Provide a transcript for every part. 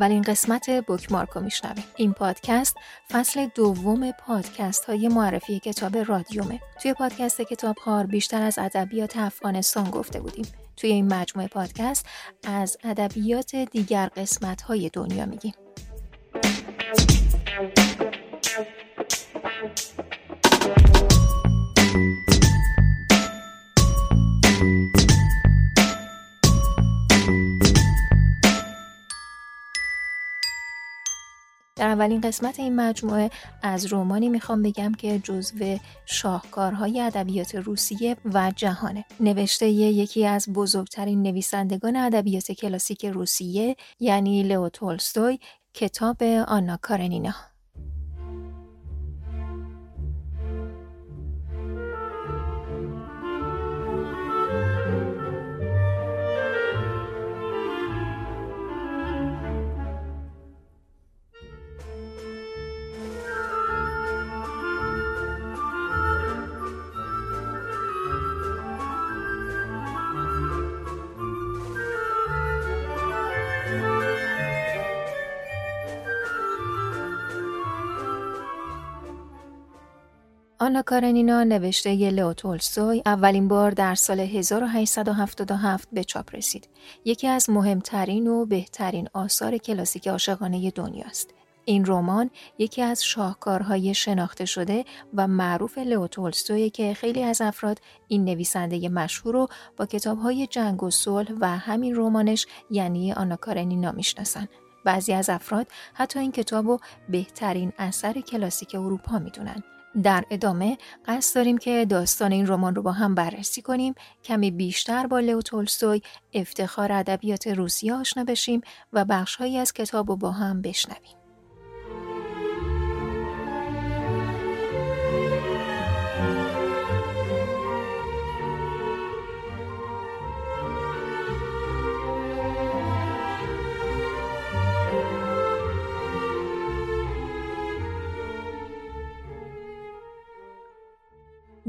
اولین قسمت بوکمارک رو میشنویم. این پادکست فصل دوم پادکست های معرفی کتاب رادیومه. توی پادکست کتاب بیشتر از ادبیات افغانستان گفته بودیم. توی این مجموعه پادکست از ادبیات دیگر قسمت های دنیا میگیم. در اولین قسمت این مجموعه از رومانی می‌خوام بگم که جزو شاهکارهای ادبیات روسیه و جهانه. نوشته یکی از بزرگترین نویسندگان ادبیات کلاسیک روسیه یعنی لئو تولستوی کتاب آنا کارنینا آنا کارنینا نوشته ی لئو تولستوی اولین بار در سال 1877 به چاپ رسید. یکی از مهمترین و بهترین آثار کلاسیک عاشقانه دنیاست. این رمان یکی از شاهکارهای شناخته شده و معروف لئو تولستوی که خیلی از افراد این نویسنده مشهور رو با کتابهای جنگ و صلح و همین رمانش یعنی آنا کارنینا می‌شناسن. بعضی از افراد حتی این کتاب رو بهترین اثر کلاسیک اروپا می‌دونن. در ادامه قصد داریم که داستان این رمان رو با هم بررسی کنیم کمی بیشتر با لئو تولستوی افتخار ادبیات روسیه آشنا بشیم و بخشهایی از کتاب رو با هم بشنویم.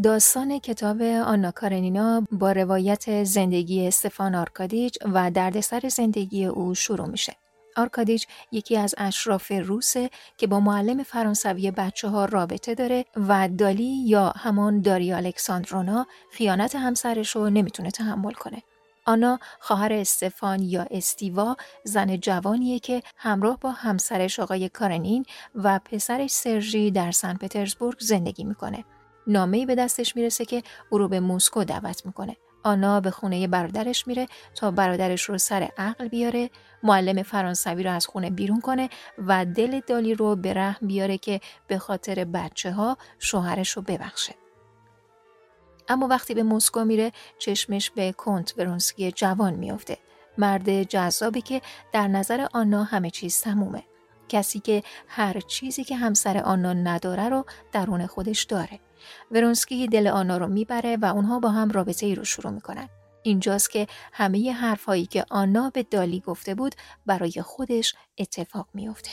داستان کتاب آنا کارنینا با روایت زندگی استفان آرکادیچ و دردسر زندگی او شروع میشه. آرکادیچ یکی از اشراف روسه که با معلم فرانسوی بچه ها رابطه داره و دالی یا همان داریا الکساندرونا خیانت همسرش رو نمی‌تونه تحمل کنه. آنا خواهر استفان یا استیوا زن جوانیه که همراه با همسرش آقای کارنین و پسرش سرژی در سن پترزبورگ زندگی می‌کنه. نامه‌ای به دستش می‌رسه که او رو به مسکو دعوت می‌کنه. آنا به خونه برادرش میره تا برادرش رو سر عقل بیاره معلم فرانسوی رو از خونه بیرون کنه و دل دالی رو به رحم بیاره که به خاطر بچه ها شوهرش رو ببخشه. اما وقتی به مسکو میره چشمش به کنت ورونسکی جوان میافته. مرد جذابی که در نظر آنا همه چیز تمومه. کسی که هر چیزی که همسر آنا نداره رو درون خودش داره. ورونسکی دل آنا رو می‌بره و اونها با هم رابطه ای رو شروع می‌کنن. اینجاست که همه حرفهایی که آنا به دالی گفته بود برای خودش اتفاق میافته.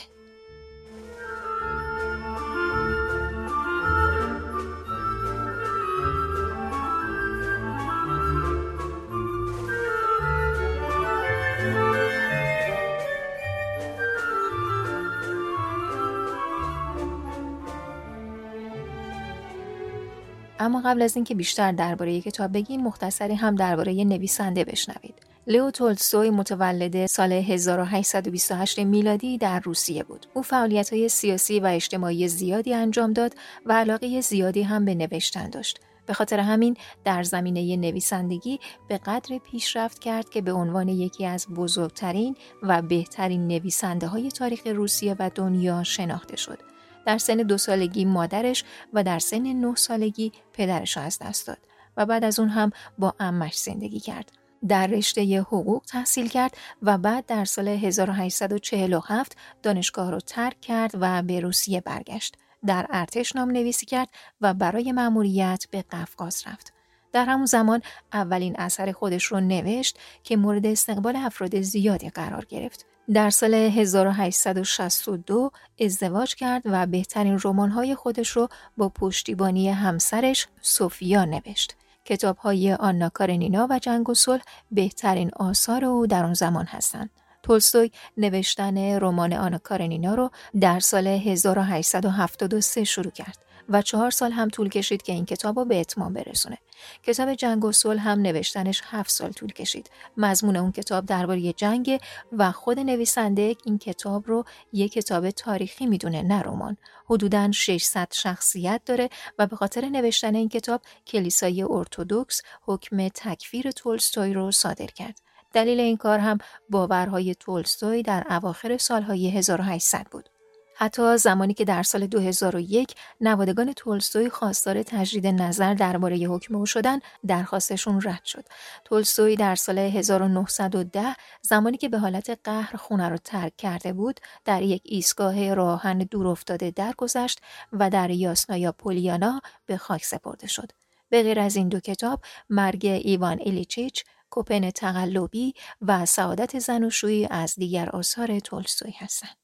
اما قبل از اینکه بیشتر درباره کتاب بگیم مختصری هم درباره نویسنده بشنوید لئو تولستوی متولد سال 1828 میلادی در روسیه بود. او فعالیت های سیاسی و اجتماعی زیادی انجام داد و علاقه زیادی هم به نوشتن داشت. به خاطر همین در زمینه نویسندگی به قدر پیشرفت کرد که به عنوان یکی از بزرگترین و بهترین نویسنده های تاریخ روسیه و دنیا شناخته شد. در سن دو سالگی مادرش و در سن نه سالگی پدرش را از دست داد و بعد از اون هم با امش زندگی کرد. در رشته حقوق تحصیل کرد و بعد در سال 1847 دانشگاه را ترک کرد و به روسیه برگشت. در ارتش نام نویسی کرد و برای مأموریت به قفقاز رفت. در همون زمان اولین اثر خودش رو نوشت که مورد استقبال افراد زیادی قرار گرفت. در سال 1862 ازدواج کرد و بهترین رمان‌های خودش رو با پشتیبانی همسرش سوفیا نوشت. کتاب‌های آنا کارنینا و جنگ و صلح بهترین آثار او در آن زمان هستند. تولستوی نوشتن رمان آنا کارنینا رو در سال 1873 شروع کرد و چهار سال هم طول کشید که این کتاب رو به اتمام برسونه. کتاب جنگ و صلح هم نوشتنش هفت سال طول کشید. مضمون اون کتاب درباره جنگ و خود نویسنده این کتاب رو یک کتاب تاریخی می‌دونه نه رمان. حدوداً 600 شخصیت داره و به خاطر نوشتن این کتاب کلیسای ارتودکس حکم تکفیر تولستوی رو صادر کرد. دلیل این کار هم باورهای تولستوی در اواخر سالهای 1800 بود. حتی زمانی که در سال 2001 نوادگان تولستوی خواستار تجدید نظر درباره حکم او شدن درخواستشون رد شد. تولستوی در سال 1910 زمانی که به حالت قهر خونه را ترک کرده بود در یک ایستگاه راهن دور افتاده درگذشت و در یاسنایا پولیانا به خاک سپرده شد. به غیر از این دو کتاب مرگ ایوان الیچیچ کوپن تقلبی و سعادت زنوشویی از دیگر آثار تولستوی هستند.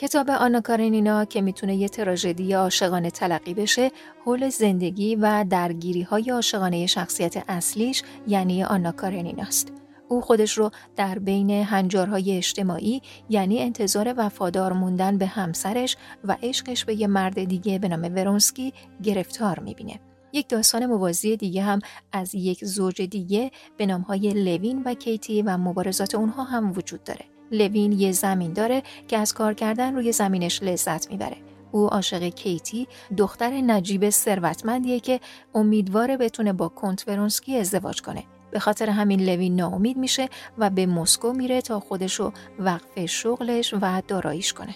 کتاب آنا کارنینا که می‌تونه یه تراژدی عاشقانه تلقی بشه حول زندگی و درگیری های عاشقانه شخصیت اصلیش یعنی آنا کارنیناست. او خودش رو در بین هنجارهای اجتماعی یعنی انتظار وفادار موندن به همسرش و عشقش به یه مرد دیگه به نام ورونسکی گرفتار می‌بینه. یک داستان موازی دیگه هم از یک زوج دیگه به نامهای لوین و کیتی و مبارزات اونها هم وجود داره. لوین یه زمین داره که از کار کردن روی زمینش لذت می‌بره. او عاشق کیتی دختر نجیب ثروتمندیه که امیدواره بتونه با کنت ورونسکی ازدواج کنه. به خاطر همین لوین ناامید میشه و به مسکو میره تا خودشو وقف شغلش و داراییش کنه.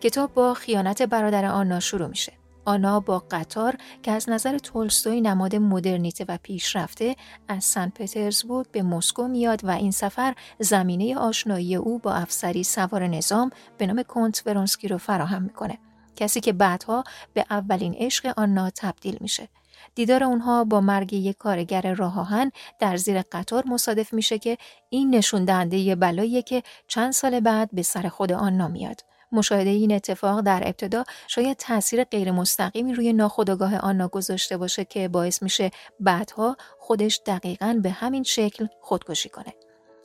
کتاب با خیانت برادر آنا شروع میشه. آنا با قطار که از نظر تولستوی نماد مدرنیته و پیشرفته از سن پترزبورگ به مسکو میاد و این سفر زمینه آشنایی او با افسری سوار نظام به نام کنت ورونسکی رو فراهم می‌کنه. کسی که بعدها به اولین عشق آنا تبدیل میشه. دیدار اونها با مرگ یک کارگر راه در زیر قطار مصادف میشه که این نشون دهنده بلاییه که چند سال بعد به سر خود آنا میاد. مشاهده این اتفاق در ابتدا شاید تاثیر غیر مستقیمی روی ناخودآگاه آنا گذاشته باشه که باعث میشه بعدها خودش دقیقا به همین شکل خودکشی کنه.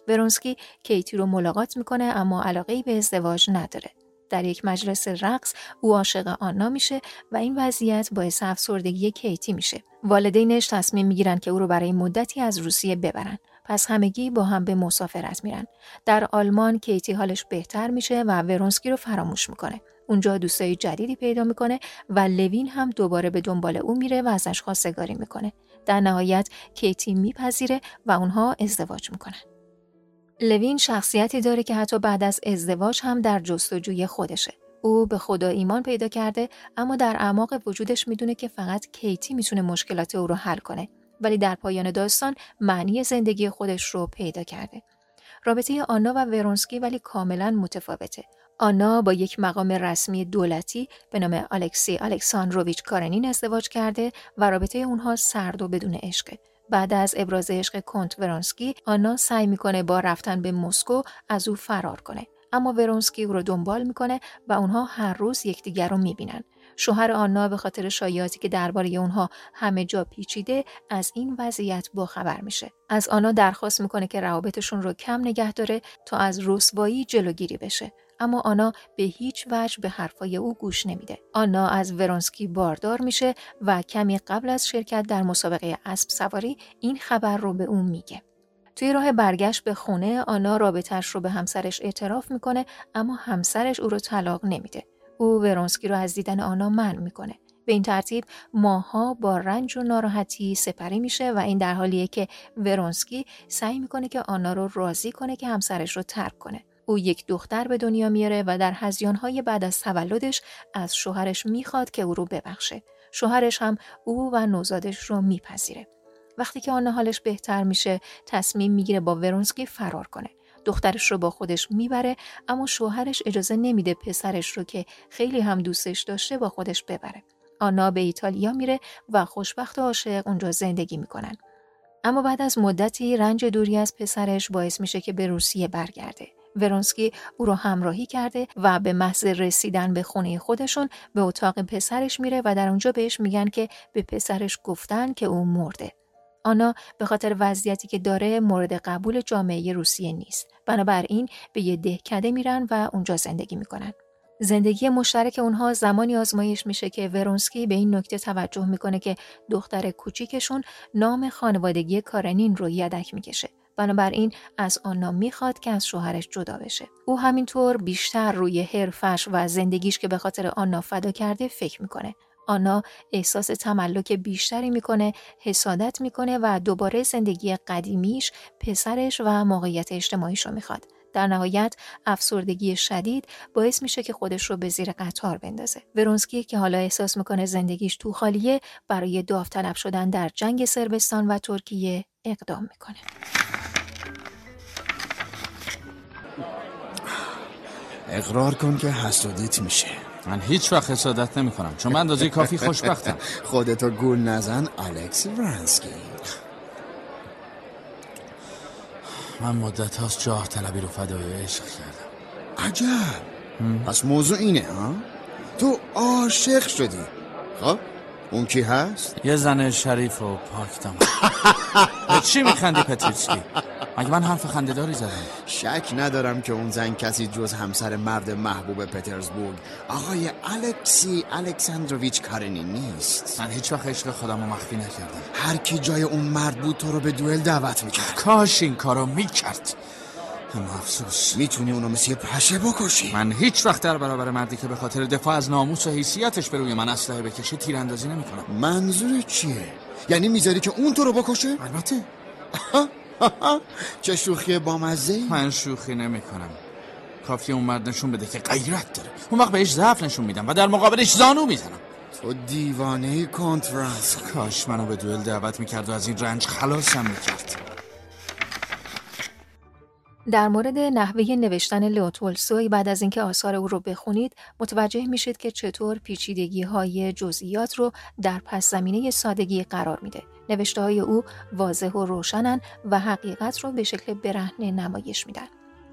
ورونسکی کیتی رو ملاقات می‌کنه اما علاقه به ازدواج نداره. در یک مجلس رقص او عاشق آنا میشه و این وضعیت باعث افسردگی کیتی میشه. والدینش تصمیم می‌گیرن که او رو برای مدتی از روسیه ببرن. پس همگی با هم به مسافرت میرن. در آلمان کیتی حالش بهتر میشه و ورونسکی رو فراموش می‌کنه. اونجا دوستای جدیدی پیدا می‌کنه و لوین هم دوباره به دنبال او میره و ازش خواستگاری می‌کنه. در نهایت کیتی میپذیره و اونها ازدواج می‌کنن. لوین شخصیتی داره که حتی بعد از ازدواج هم در جستجوی خودشه. او به خدا ایمان پیدا کرده اما در اعماق وجودش می‌دونه که فقط کیتی می‌تونه مشکلات او رو حل کنه ولی در پایان داستان معنی زندگی خودش رو پیدا کرده. رابطه آنا و ورونسکی ولی کاملا متفاوته. آنا با یک مقام رسمی دولتی به نام الکسی الکساندروویچ کارنین ازدواج کرده و رابطه اونها سرد و بدون عشقه. بعد از ابراز عشق کنت ورونسکی آنا سعی می‌کنه با رفتن به مسکو از او فرار کنه اما ورونسکی او رو دنبال می‌کنه و اونها هر روز یکدیگر رو می‌بینن شوهر آنا به خاطر شایعاتی که درباره اونها همه جا پیچیده از این وضعیت باخبر میشه از آنا درخواست می‌کنه که روابطشون رو کم نگه داره تا از رسوایی جلوگیری بشه اما آنا به هیچ وجه به حرفای او گوش نمیده. آنا از ورونسکی باردار میشه و کمی قبل از شرکت در مسابقه اسب سواری این خبر رو به اون میگه. توی راه برگشت به خونه آنا رابطش رو به همسرش اعتراف می‌کنه اما همسرش او رو طلاق نمیده. او ورونسکی رو از دیدن آنا منع می‌کنه. به این ترتیب ماها با رنج و ناراحتی سپری میشه و این در حالیه که ورونسکی سعی می‌کنه که آنا رو راضی کنه که همسرش رو ترک کنه. او یک دختر به دنیا میاره و در هزیانهای بعد از تولدش از شوهرش می‌خواد که او رو ببخشه. شوهرش هم او و نوزادش رو میپذیره. وقتی که آنا حالش بهتر میشه تصمیم می‌گیره با ورونسکی فرار کنه. دخترش رو با خودش می‌بره اما شوهرش اجازه نمیده پسرش رو که خیلی هم دوستش داشته با خودش ببره. آنا به ایتالیا میره و خوشبخت و عاشق اونجا زندگی می‌کنن. اما بعد از مدتی رنج دوری از پسرش باعث میشه که به روسیه برگرده. ورونسکی او را همراهی کرده و به محض رسیدن به خونه خودشون به اتاق پسرش میره و در اونجا بهش میگن که به پسرش گفتن که او مرده. آنا به خاطر وضعیتی که داره مورد قبول جامعه روسیه نیست. بنابراین به یه دهکده میرن و اونجا زندگی می‌کنن. زندگی مشترک اونها زمانی آزمایش میشه که ورونسکی به این نکته توجه می‌کنه که دختر کوچیکشون نام خانوادگی کارنین رو یدک می‌کشه. بنابراین از آنا می‌خواد که از شوهرش جدا بشه. او همینطور بیشتر روی حرفش و زندگیش که به خاطر آنا فدا کرده فکر می‌کنه. آنا احساس تملک بیشتری می‌کنه، حسادت می‌کنه و دوباره زندگی قدیمیش، پسرش و موقعیت اجتماعیش رو می‌خواد. در نهایت افسردگی شدید باعث میشه که خودش رو به زیر قطار بندازه. ورونسکی که حالا احساس می‌کنه زندگیش تو خالیه برای داوطلب شدن در جنگ سربستان و ترکیه اقدام می‌کنه. اقرار کن که حسودیت میشه من هیچ وقت حسادت نمی کنم چون من اندازه کافی خوشبختم. خودتو گول نزن الکس ورانسکی من مدت هاست جاه طلبی رو فدای عشق کردم. عجب. پس موضوع اینه ها؟ تو عاشق شدی. خب؟ اون کی هست؟ یه زن شریف و پاک به چی میخندی پتریچکی؟ مگه من حرف خندهداری زدم؟ شک ندارم که اون زن کسی جز همسر مرد محبوب پترزبورگ. آقای الکسی الکساندروویچ کارنی نیست. من هیچ وقت عشق خودم رو مخفی نکردم. هر کی جای اون مرد بود تو رو به دوئل دعوت می‌کرد. کاش این کارو می‌کرد. اما افسوس. می‌تونی اونو مثل پشه بکشی. من هیچ وقت در برابر مردی که به خاطر دفاع از ناموس و حیثیتش به روی من اسلحه بکشه تیراندازی نمی‌کنم. منظور چیه؟ یعنی می‌ذاری که اون تو رو بکشه؟ البته. چه شوخی بامزه من شوخی نمی‌کنم. کافی اون مرد نشون بده که غیرت داره. اون وقت بهش ضعف نشون میدم و در مقابلش زانو می‌زنم. تو دیوانه کنترنس کاش منو به دوئل دعوت می‌کرد و از این رنج خلاصم می‌کرد. در مورد نحوه نوشتن لئو بعد از اینکه آثار او رو بخونید متوجه میشید که چطور پیچیدگی های جزئیات رو در پس زمینه سادگی قرار میده. نوشته های او واضح و روشنن و حقیقت رو به شکل برهنه نمایش میدن.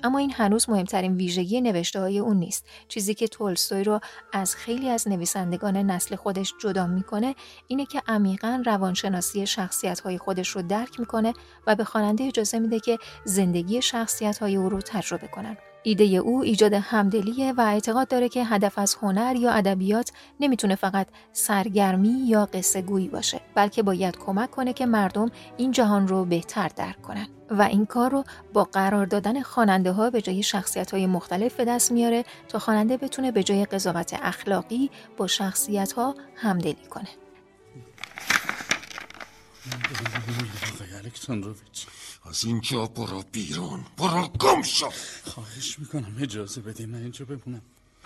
اما این هنوز مهمترین ویژگی نوشته های اون نیست. چیزی که تولستوی رو از خیلی از نویسندگان نسل خودش جدا می‌کنه اینه که عمیقا روانشناسی شخصیت های خودش رو درک می‌کنه و به خواننده اجازه میده که زندگی شخصیت های او رو تجربه کنن. ایده او ایجاد همدلیه و اعتقاد داره که هدف از هنر یا ادبیات نمی‌تونه فقط سرگرمی یا قصه گویی باشه بلکه باید کمک کنه که مردم این جهان رو بهتر درک کنن. و این کار رو با قرار دادن خواننده ها به جای شخصیت های مختلف به دست میاره تا خواننده بتونه به جای قضاوت اخلاقی با شخصیت ها همدلی کنه. از اینجا برو بیرون برو گم شو. خواهش می‌کنم اجازه بدیم من اینجا بمونم.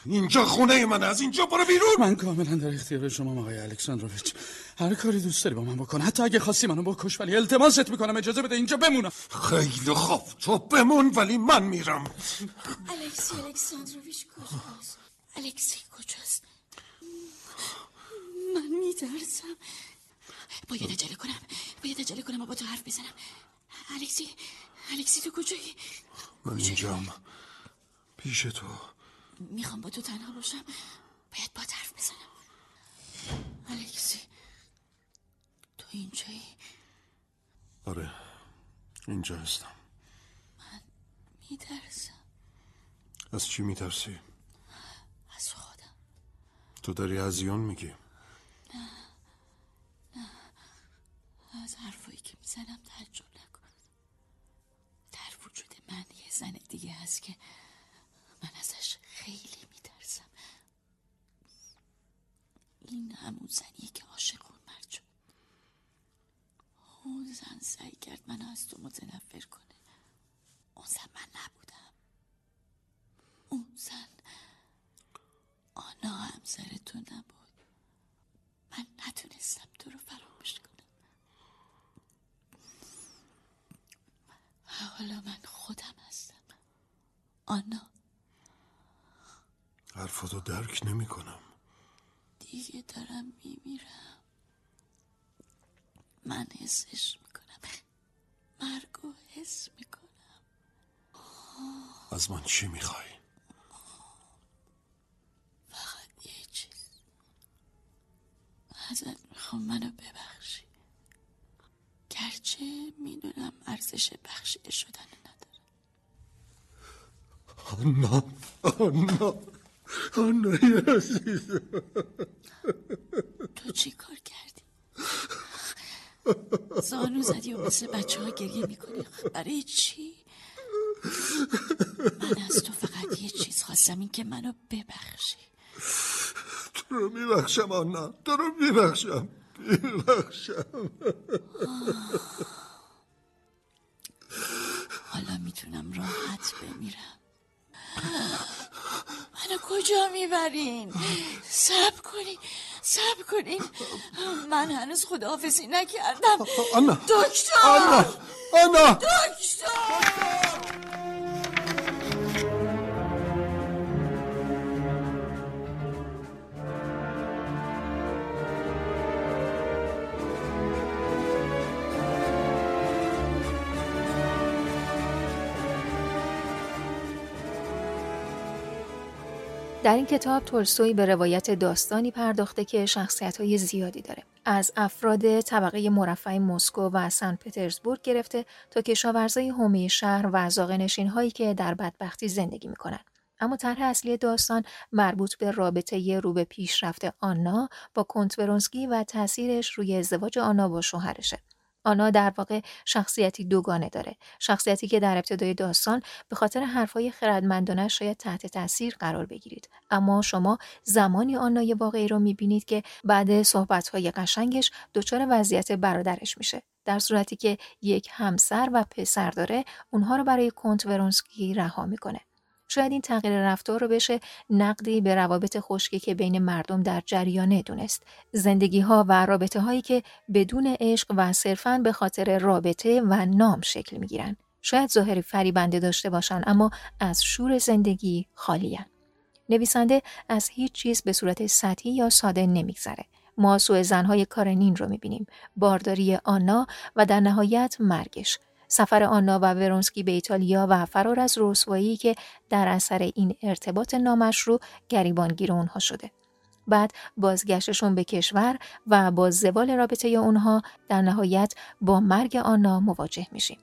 اینجا خونه من از اینجا برو بیرون. من کاملا در اختیار شما آقای الکساندروویچ. هر کاری دوست داری با من بکن. حتی اگه خواستی منو بکش ولی التماست می‌کنم. اجازه بده اینجا بمونم. خیلی خوب. تو بمون ولی من میرم. الکسی الکساندروویچ کجاست؟ الکسی کجاست؟ من میترسم. باید اجله کنم. باید اجله کنم و با تو حرف بزنم. الکسی الکسی تو کجایی من اینجام پیش تو. می‌خوام با تو تنها باشم. باید با حرف بزنم. الکسی تو اینجایی؟ آره اینجا هستم. من میترسم. از چی میترسی؟ از خودم. تو داری هزیان میگی نه نه از حرفایی که می‌زنم تعجب نکن در وجود من یه زن دیگه هست که من ازش خیلی میترسم این همون زنیه که عاشق اون مرد شد اون زن سعی کرد منو از تو متنفر کنه اون زن من نبودم اون زن آنا همسر تو نبود من نتونستم تو رو فراموش کنم و حالا من خودم هستم آنا حرفاتو درک نمی کنم دیگه دارم میمیرم من حسش می‌کنم مرگو حس می‌کنم از من چی می‌خوای؟ فقط یه چیز ازت می‌خوام منو ببخشی گرچه می‌دونم ارزش بخشیده شدن نداره آنا آنا آنا عزیز تو چی کار کردی؟ زانو زدی و مثل بچه ها گریه می‌کنی برای چی؟ من از تو فقط یه چیز خواستم این که منو ببخشی. تو رو میبخشم آنا. تو رو میبخشم. میبخشم. حالا می‌تونم راحت بمیرم. منو کجا می‌برین؟ سب کنین سب کنین. من هنوز خداحافظی نکردم. آنا. دکتر! آنا. آنا. دکتر! در این کتاب تولستوی به روایت داستانی پرداخته که شخصیت های زیادی داره. از افراد طبقه مرفع مسکو و سن پترزبورگ گرفته تا کشاورزای حومه شهر و زاغنشین هایی که در بدبختی زندگی می‌کنن. اما طرح اصلی داستان مربوط به رابطه رو به پیشرفت آنا با کنت و تاثیرش روی ازدواج آنا با شوهرشه. آنا در واقع شخصیتی دوگانه داره. شخصیتی که در ابتدای داستان به خاطر حرفهای خردمندانه شاید تحت تاثیر قرار بگیرید. اما شما زمانی آنای واقعی رو می‌بینید که بعد صحبتهای قشنگش دچار وضعیت برادرش میشه. در صورتی که یک همسر و پسر داره اونها رو برای کنت ورونسکی رها می‌کنه. شاید این تغییر رفتار رو بشه نقدی به روابط خشکی که بین مردم در جریانه دونست. زندگی ها و رابطه هایی که بدون عشق و صرفاً به خاطر رابطه و نام شکل می گیرن. شاید ظاهری فریبنده داشته باشن اما از شور زندگی خالیان. نویسنده از هیچ چیز به صورت سطحی یا ساده نمیگذره. ما سوء زنهای کارنین رو می‌بینیم. بارداری آنا و در نهایت مرگش. سفر آنا و ورونسکی به ایتالیا و فرار از رسوایی که در اثر این ارتباط نامشروع گریبانگیر اونها شده. بعد بازگشتشون به کشور و با زوال رابطه اونها در نهایت با مرگ آنا مواجه میشیم.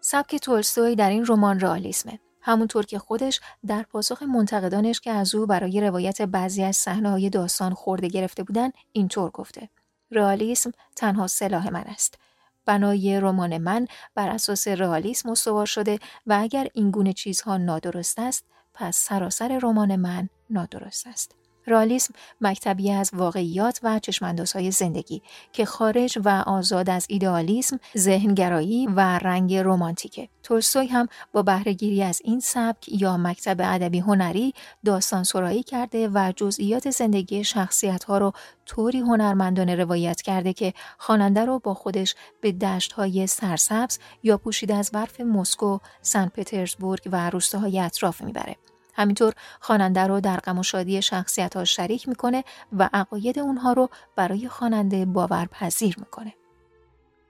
سبک تولستوی در این رمان رئالیسمه. همونطور که خودش در پاسخ منتقدانش که از او برای روایت بعضی از صحنه‌های داستان خورده گرفته بودن اینطور گفته: رئالیسم تنها سلاح من است. بنای رمان من بر اساس رئالیسم استوار شده و اگر این گونه چیزها نادرست است پس سراسر رمان من نادرست است. رئالیسم مکتبی از واقعیات و چشماندازهای زندگی که خارج و آزاد از ایدئالیسم، ذهنگرایی و رنگ رمانتیکه. تولستوی هم با بهرهگیری از این سبک یا مکتب ادبی هنری داستان سرایی کرده و جزئیات زندگی شخصیت ها رو طوری هنرمندانه روایت کرده که خواننده رو با خودش به دشت های سرسبز یا پوشیده از برف مسکو، سن پترزبورگ و روستاهای اطراف می‌بره. همینطور خواننده رو در غم و شادی شخصیت ها شریک می‌کنه و عقاید اونها رو برای خواننده باورپذیر می‌کنه.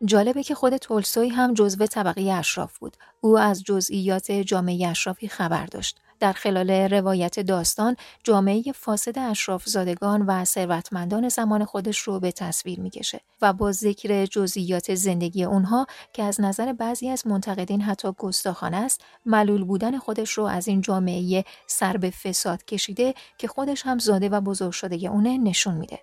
جالبه که خود تولستوی هم جزو طبقه اشراف بود. او از جزئیات جامعه اشرافی خبر داشت. در خلال روایت داستان جامعه فاسد اشراف زادگان و ثروتمندان زمان خودش رو به تصویر می‌کشه و با ذکر جزئیات زندگی اونها که از نظر بعضی از منتقدین حتی گستاخانه است ملول بودن خودش رو از این جامعه سر به فساد کشیده که خودش هم زاده و بزرگ شده اونه نشون میده.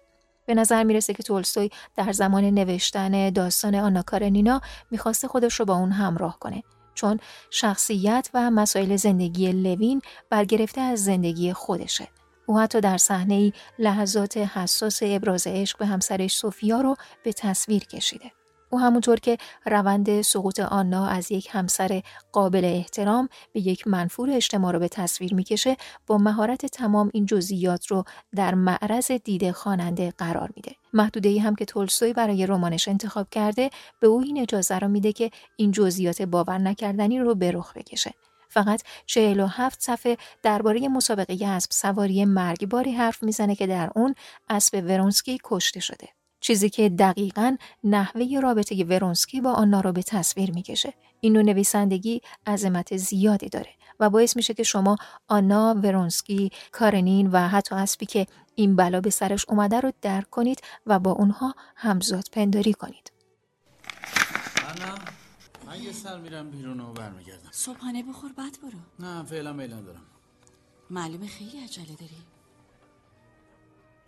به نظر می‌رسه که تولستوی در زمان نوشتن داستان آنا کارنینا می‌خواسته خودش رو با اون همراه کنه. چون شخصیت و مسائل زندگی لوین برگرفته از زندگی خودشه. او حتی در صحنه لحظات حساس ابراز عشق به همسرش سوفیا رو به تصویر کشیده. او همونطور که روند سقوط آنا از یک همسر قابل احترام به یک منفور اجتماع رو به تصویر می‌کشه با مهارت تمام این جزئیات رو در معرض دید خواننده قرار میده محدوده ای هم که تولستوی برای رمانش انتخاب کرده به او این اجازه را میده که این جزئیات باور نکردنی رو به رخ بکشه فقط 47 صفحه درباره مسابقه اسب سواری مرگباری حرف می‌زنه که در اون اسب ورونسکی کشته شده. چیزی که دقیقا نحوه رابطه ورونسکی با آنا رو به تصویر می‌کشه. این نوع نویسندگی عظمت زیادی داره و باعث میشه که شما آنا، ورونسکی، کارنین و حتی اسبی که این بلا به سرش اومده رو درک کنید و با اونها همزاد پنداری کنید. آنا من یه سر میرم بیرون و برمیگردم. صبحانه بخور بعد برو. نه فعلا میل ندارم. معلومه خیلی عجله داری.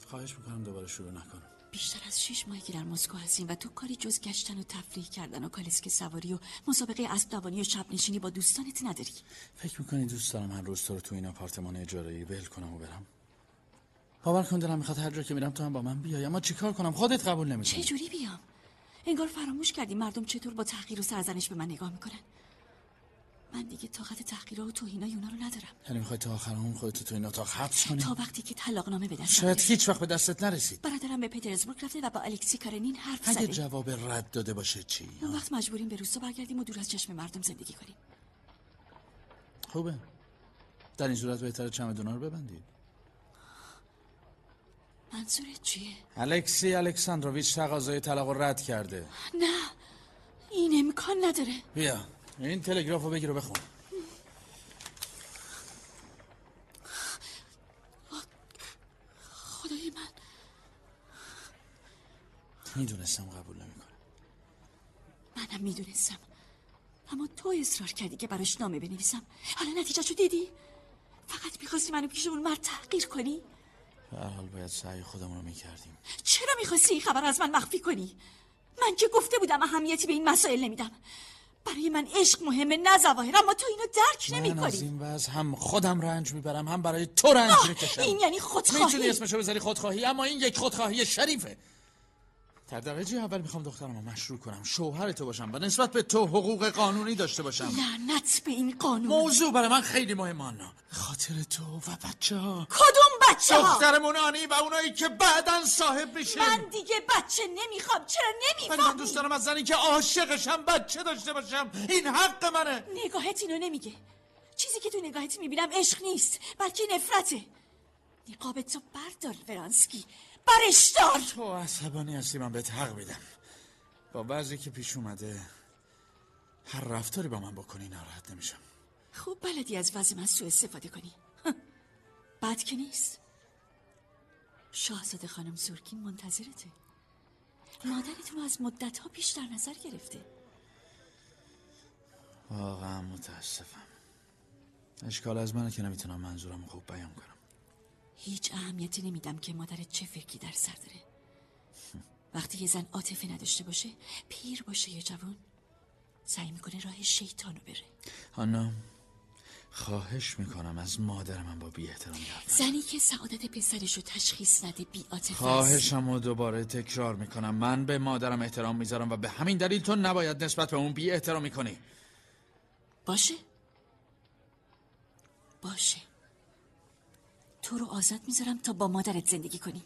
خواهش می‌کنم دوباره شروع نکنم. بیشتر از شش ماهی که در مسکو هستیم و تو کاری جز گشتن و تفریح کردن و کالسک سواری و مسابقه اسب دوانی و شب نشینی با دوستانت نداری. فکر می‌کنی دوست دارم هر روز تو رو تو این آپارتمان اجاره ول کنم و برم؟ باور کن دلم می‌خواد هر جا که میرم تو هم با من بیای. اما چیکار کنم؟ خودت قبول چه نمی‌کنی. جوری بیام؟ انگار فراموش کردی مردم چطور با تحقیر و سرزنش به من نگاه می‌کنن؟ من دیگه طاقت تحقیر و توهینای اونا رو ندارم. یعنی می‌خوای تا آخر عمر خودت تو این اتاق حبس کنی؟ تا وقتی که طلاقنامه به دست شاید هیچ وقت به دستت نرسید. برادرم به پترزبورگ رفته و با الکسی کارنین حرف اگه زده. جواب رد داده باشه چی؟ اون وقت مجبوریم به روستا برگردیم و دور از چشم مردم زندگی کنیم. خوبه. در این صورت بهتره چمدونا رو ببندید. منظورت چیه؟ الکسی الکساندروویچ تقاضای طلاق رد کرده. نه این امکان نداره. بیا. این تلگراف رو بگیر و بخون. خدای من. می‌دونستم قبول نمی‌کنه منم می‌دونستم. اما تو اصرار کردی که براش نامه بنویسم. حالا نتیجه دیدی؟ فقط می‌خواستی منو پیش اون مرد تحقیر کنی؟ هر حال باید سعی خودمون رو می‌کردیم. چرا می‌خواستی این خبر از من مخفی کنی؟ من که گفته بودم اهمیتی به این مسائل نمیدم. برای من عشق مهمه نه ظواهر اما تو اینو درک نمی من از این وضع هم خودم رنج می‌برم هم برای تو رنج می‌کشم. این یعنی می‌تونی خودخواهی اسمشو بذاری خودخواهی اما این یک خودخواهی شریفه. در درجه اول می‌خوام دخترم رو مشروع کنم شوهر تو باشم و نسبت به تو حقوق قانونی داشته باشم. لعنت به این قانون. موضوع برای من خیلی مهمه خاطر تو و بچه ها کدوم بچه ها دخترمون آنی و اونایی که بعدا صاحب میشه. من دیگه بچه نمی‌خوام چرا ولی من نمی‌فهمی دوست دارم از زنی که عاشقشم بچه داشته باشم. این حق منه. نگاهت اینو نمیگه. چیزی که تو نگاهت می‌بینم عشق نیست بلکه نفرته. نقاب تو بردار ورانسکی. برش دار تو عصبانی هستی من بهت حق میدم. با بعضی که پیش اومده هر رفتاری با من بکنی ناراحت نمیشم. خوب بلدی از وضع من سوء استفاده کنی. بد که نیست. شاهزاده خانم سورکین منتظرته. مادرتون از مدت ها پیش در نظر گرفته. واقعا متاسفم. اشکال از منه که نمی‌تونم منظورم خوب بیان کنم. هیچ اهمیتی نمیدم که مادرت چه فکری در سر داره. وقتی یه زن عاطفه نداشته باشه پیر باشه یا جوان سعی می‌کنه راه شیطانو بره. آنا خواهش می‌کنم از مادر من با بی احترامی. زنی که سعادت پسرش رو تشخیص نده بی. خواهشم و دوباره تکرار می‌کنم. من به مادرم احترام می‌ذارم و به همین دلیل تو نباید نسبت به اون بی احترامی کنی. باشه. باشه. تو رو آزاد می‌ذارم تا با مادرت زندگی کنی.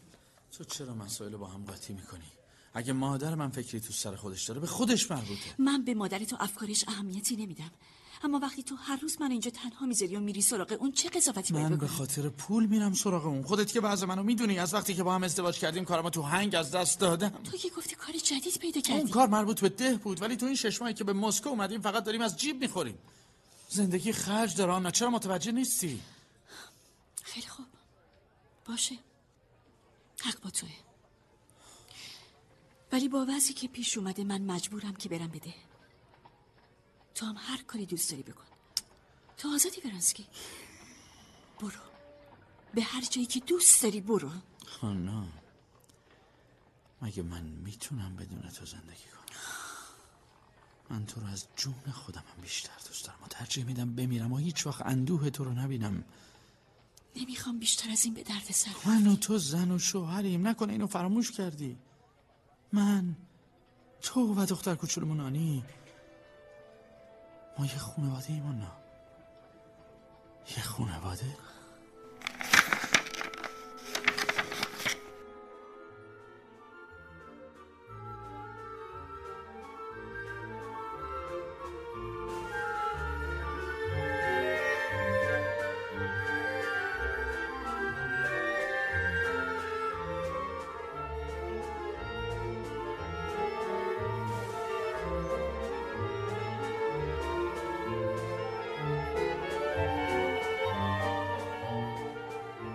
تو چرا مسائل با هم قاطی می‌کنی؟ اگه مادر من فکری تو سر خودش داره به خودش مربوطه. من به مادرت و افکارش اهمیتی نمیدم. اما وقتی تو هر روز من اینجا تنها می‌ذاری و میری سراغ اون چه قضاوتی باید من به خاطر پول میرم سراغ اون. خودت که بعض منو می‌دونی از وقتی که با هم ازدواج کردیم کارمو تو هنگ از دست دادم. تو که گفتی کار جدید پیدا اون کردی کار مربوط به ده بود ولی تو این شش ماهی که به مسکو اومدیم فقط داریم از جیب می‌خوریم. زندگی خرج داره آنا چرا متوجه نیستی؟ خیلی خوب. باشه. حق با توه. ولی با وضعی که پیش اومده من مجبورم که برم بده تو هم هر کاری دوست داری بکن. تو آزادی ورانسکی برو. به هر جایی که دوست داری برو. آنا مگه من می‌تونم بدون تو زندگی کنم؟ من تو رو از جون خودم هم بیشتر دوست دارم و ترجیح میدم بمیرم و هیچ وقت اندوه تو رو نبینم. نمی‌خوام بیشتر از این به درد سر من و تو زن و شوهریم. نکنه اینو فراموش کردی. من تو و دختر کوچولمون آنی. ما یه خونواده ایم آنا یه خونواده؟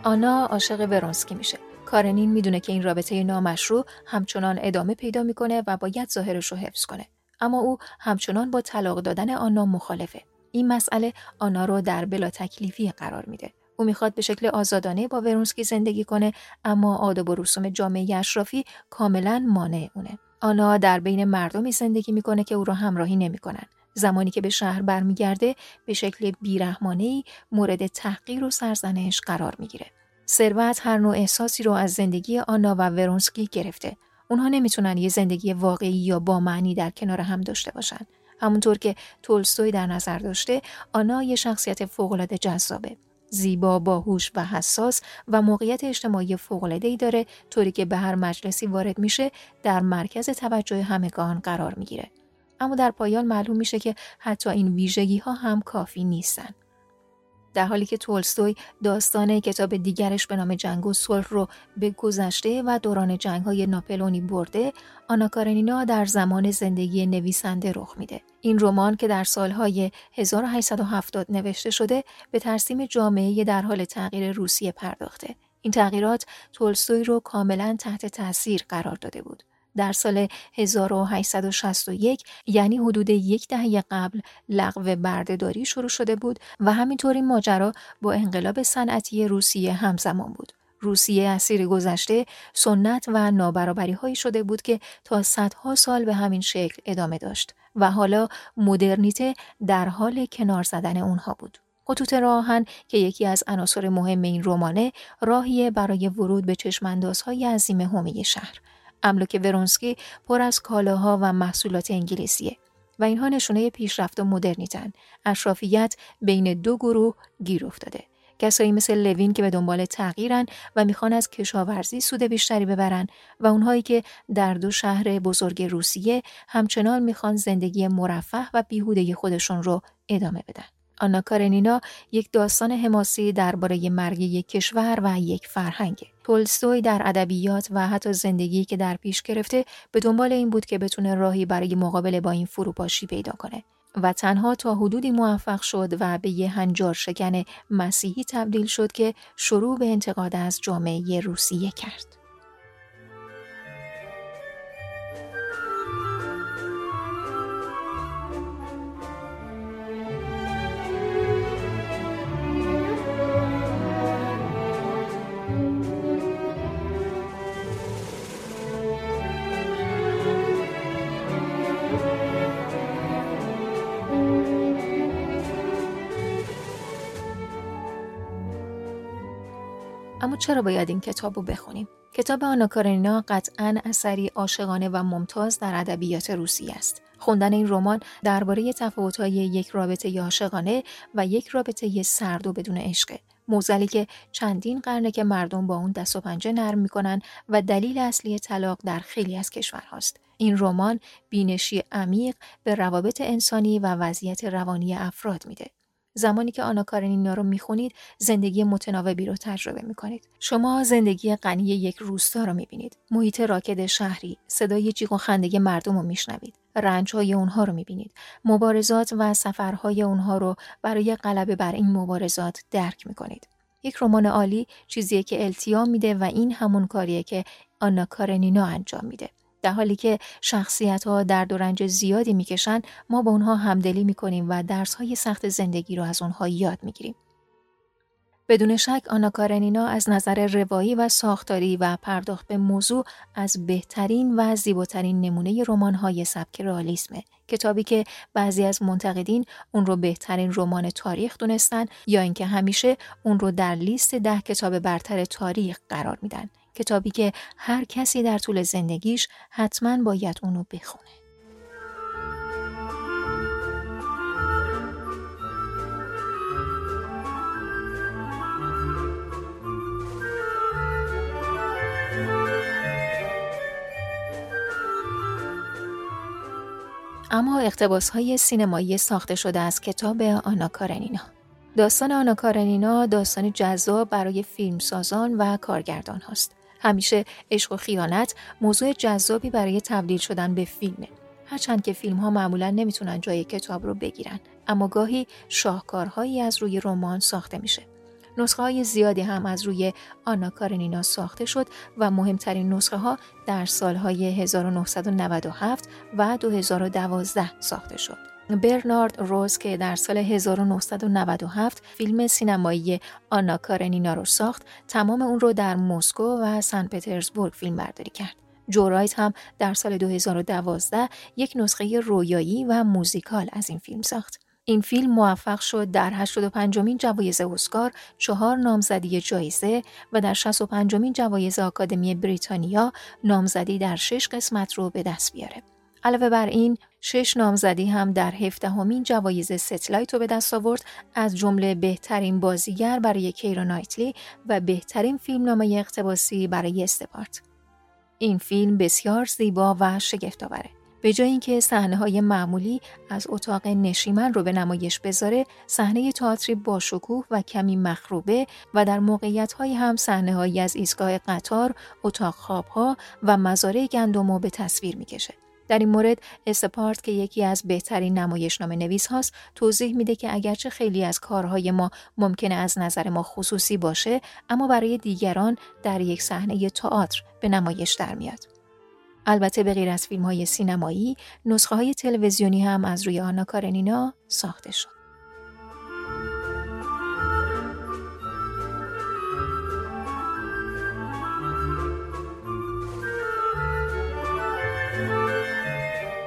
آنا عاشق ورونسکی میشه. کارنین می‌دونه که این رابطه نامشروع همچنان ادامه پیدا می‌کنه و باید ظاهرش رو حفظ کنه. اما او همچنان با طلاق دادن آنا مخالفه. این مسئله آنا رو در بلا تکلیفی قرار میده. او می‌خواد به شکل آزادانه با ورونسکی زندگی کنه اما آداب و رسوم جامعه اشرافی کاملا مانع اونه. آنا در بین مردمی زندگی می‌کنه که او را همراهی نمی‌کنن. زمانی که به شهر برمیگرده به شکل بیرحمانه مورد تحقیر و سرزنش قرار می‌گیره. ثروت هر نوع احساسی رو از زندگی آنا و ورونسکی گرفته. اونها نمی‌تونن یه زندگی واقعی یا با معنی در کنار هم داشته باشن. همونطور که تولستوی در نظر داشته، آنا یه شخصیت فوق‌العاده جذابه. زیبا، باهوش و حساس و موقعیت اجتماعی ای داره طوری که به هر مجلسی وارد میشه در مرکز توجه همگان قرار می‌گیره. اما در پایان معلوم میشه که حتی این ویژگی ها هم کافی نیستن. در حالی که تولستوی داستان کتاب دیگرش به نام جنگ و صلح رو به گذشته و دوران جنگ های ناپلونی برده، آنا کارنینا در زمان زندگی نویسنده رخ میده. این رمان که در سالهای 1870 نوشته شده به ترسیم جامعه در حال تغییر روسیه پرداخته. این تغییرات تولستوی رو کاملا تحت تاثیر قرار داده بود. در سال 1861 یعنی حدود یک دهه قبل لغو بردهداری شروع شده بود و همینطور این ماجرا با انقلاب صنعتی روسیه همزمان بود. روسیه اسیر گذشته سنت و نابرابری هایی شده بود که تا صدها سال به همین شکل ادامه داشت و حالا مدرنیته در حال کنار زدن اونها بود. خطوط راهن که یکی از عناصر مهم این رمانه راهیه برای ورود به چشماندازهای عظیم حومه شهر املاک ورونسکی پر از کالاها و محصولات انگلیسیه و اینها نشونه پیشرفت و مدرنیتن. اشرافیت بین دو گروه گیر افتاده. کسایی مثل لوین که به دنبال تغییرن و می‌خوان از کشاورزی سود بیشتری ببرن و اونهایی که در دو شهر بزرگ روسیه همچنان می‌خوان زندگی مرفه و بیهوده خودشون رو ادامه بدن. آنا کارنینا یک داستان حماسی درباره مرگ یک کشور و یک فرهنگه. تولستوی در ادبیات و حتی زندگی که در پیش گرفته به دنبال این بود که بتونه راهی برای مقابله با این فروپاشی پیدا کنه. و تنها تا حدودی موفق شد و به یه هنجار شکن مسیحی تبدیل شد که شروع به انتقاد از جامعه روسیه کرد. چرا باید این کتاب رو بخونیم؟ کتاب آنا کارنینا قطعا اثری عاشقانه و ممتاز در ادبیات روسی است. خوندن این رمان درباره تفاوت‌های یک رابطه عاشقانه و یک رابطه سرد و بدون عشقه. موزلی که چندین قرنه که مردم با اون دست و پنجه نرم می‌کنن و دلیل اصلی طلاق در خیلی از کشورهاست. این رمان بینشی عمیق به روابط انسانی و وضعیت روانی افراد میده. زمانی که آنا کارنینا رو می‌خونید زندگی متناوبی رو تجربه می‌کنید. شما زندگی غنی یک روستا رو می‌بینید. محیط راکد شهری صدای جیغ و خنده مردم رو میشنوید. رنجهای اونها رو می‌بینید. مبارزات و سفرهای اونها رو برای غلبه بر این مبارزات درک می‌کنید. یک رمان عالی چیزیه که التیام میده و این همون کاریه که آنا کارنینا انجام میده. در حالی که شخصیت ها درد و رنج زیادی می‌کشند ما با اونها همدلی می‌کنیم و درس های سخت زندگی رو از اونها یاد می‌گیریم. بدون شک آنا کارنینا از نظر روایی و ساختاری و پرداخت به موضوع از بهترین و زیباترین نمونه های سبک رئالیسمه کتابی که بعضی از منتقدین اون رو بهترین رمان تاریخ دونستن یا اینکه همیشه اون رو در لیست ده کتاب برتر تاریخ قرار میدن کتابی که هر کسی در طول زندگیش حتما باید اونو بخونه. اما اقتباس های سینمایی ساخته شده از کتاب آنا کارنینا داستان آنا کارنینا داستان جذاب برای فیلمسازان و کارگردان هاست. همیشه عشق و خیانت موضوع جذابی برای تبدیل شدن به فیلمه. هرچند که فیلم ها معمولا نمی‌تونن جای کتاب رو بگیرن اما گاهی شاهکارهایی از روی رمان ساخته میشه. نسخه های زیادی هم از روی آنا کارنینا ساخته شد و مهمترین نسخه ها در سالهای 1997 و 2012 ساخته شد. برنارد روز که در سال 1997 فیلم سینمایی آنا کارنینا رو ساخت تمام اون رو در مسکو و سن پترزبورگ فیلم برداری کرد. جورایت هم در سال 2012 یک نسخه رویایی و موزیکال از این فیلم ساخت. این فیلم موفق شد در 85 مین جوایز اسکار چهار نامزدی جایزه و در 65 مین جوایز آکادمی بریتانیا نامزدی در شش قسمت رو به دست بیاره. علاوه بر این شش نامزدی هم در هفدهمین جوایز ستلایت رو به دست آورد از جمله بهترین بازیگر برای کیرو نایتلی و بهترین فیلمنامه اقتباسی برای استپارت. این فیلم بسیار زیبا و شگفتآوره. به جای اینکه صحنه های معمولی از اتاق نشیمن رو به نمایش بذاره صحنه تئاتری با شکوه و کمی مخروبه و در موقعیت های هم صحنه از ایستگاه قطار، اتاق خواب ها و مزارع گندم رو به تصویر می‌کشه. در این مورد اسپارت که یکی از بهترین نمایشنامه نویس هاست توضیح میده که اگرچه خیلی از کارهای ما ممکنه از نظر ما خصوصی باشه اما برای دیگران در یک صحنه تئاتر به نمایش در میاد. البته به غیر از فیلم های سینمایی، نسخه های تلویزیونی هم از روی آنا کارنینا ساخته شد.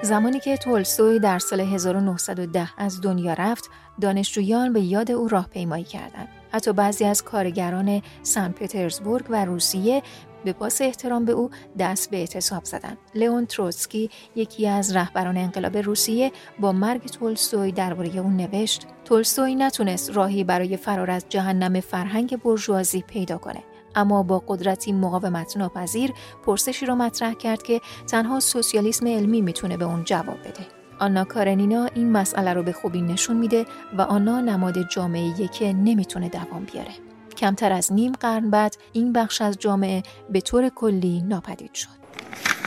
زمانی که تولستوی در سال 1910 از دنیا رفت، دانشجویان به یاد او راهپیمایی کردند. حتی بعضی از کارگران سن پترزبورگ و روسیه به پاس احترام به او دست به اعتصاب زدند. لئون تروتسکی یکی از رهبران انقلاب روسیه با مرگ تولستوی درباره او نوشت تولستوی نتونست راهی برای فرار از جهنم فرهنگ برجوازی پیدا کنه اما با قدرتی مقاومت ناپذیر پرسشی را مطرح کرد که تنها سوسیالیسم علمی می‌تونه به اون جواب بده. آنا کارنینا این مسئله رو به خوبی نشون میده و آنا نماد جامعه که نمی‌تونه دوام بیاره. کمتر از نیم قرن بعد این بخش از جامعه به طور کلی ناپدید شد.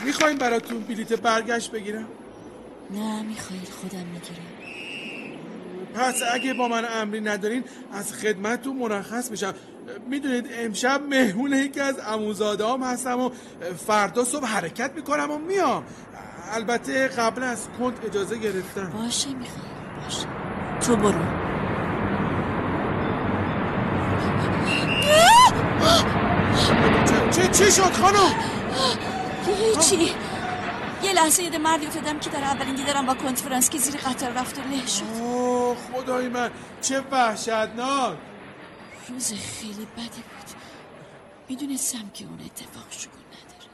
می‌خوایم براتون بلیت برگشت بگیرم؟ نه می‌خواید خودم می‌گیرم. پس اگه با من امری ندارین از خدمتتون مرخص میشم می‌دونید امشب مهمون یکی از اموزاده هم هستم و فردا صبح حرکت می‌کنم و میام. البته قبل از کند اجازه گرفتم باشه می‌خوای باشه. تو برو. چه چی شد خانم؟ هیچی. یه لحظه یه مردی افتادم که در اولین دیدارم با کنفرانس که زیر قطار رفت و له شد. اوه خدای من. چه وحشتناک. روز خیلی بدی بود. می‌دونستم که اون اتفاق شکون نداره.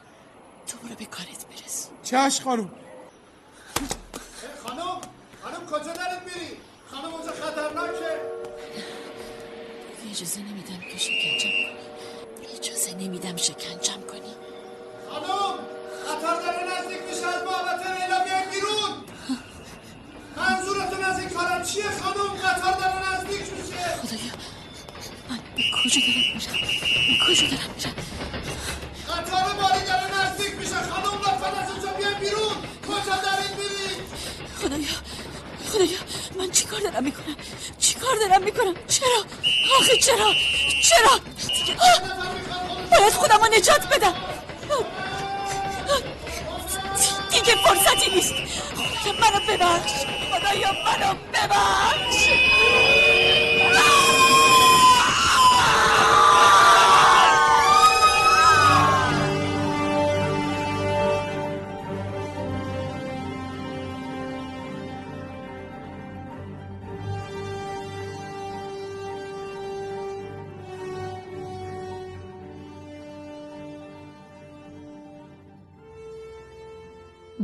تو برو به کارت برس. چش خانم. خانم خانم کجا دارید میری؟ خانم اونجا خطرناکه. اجازه نمیدم که شکنجم کنی. اجازه نمیدم شکنجم کنی. خانم خطر داره نزدیک میشه از محبت لیلا بیاید بیرون. منظورتون از این کارم چیه خانم؟ قطار داره نزدیک میشه. خدایا من به کجا دارم میرم به کجا دارم میرم قطار باری داره نزدیک میشه خانم لطفا از اونجا بیاید بیرون کجا دارید میرید خدایا خدایا من چیکار دارم می‌کنم چیکار دارم می‌کنم چرا آخه چرا چرا باید خودم رو نجات بدم دیگه فرصتی نیست خدایا منو ببخش. خدایا منو ببخش.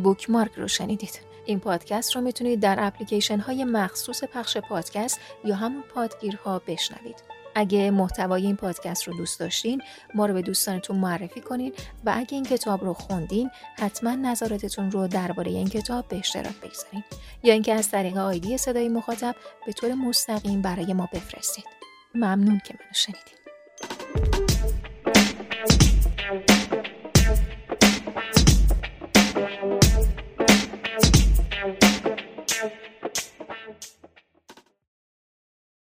بوکمارک رو شنیدید. این پادکست رو می‌تونید در اپلیکیشن های مخصوص پخش پادکست یا همون پادگیرها بشنوید. اگه محتوای این پادکست رو دوست داشتین ما رو به دوستانتون معرفی کنین و اگه این کتاب رو خوندین حتما نظراتتون رو درباره این کتاب به اشتراک بگذارین یا اینکه از طریق آیدی صدای مخاطب به طور مستقیم برای ما بفرستید ممنون که منو شنیدین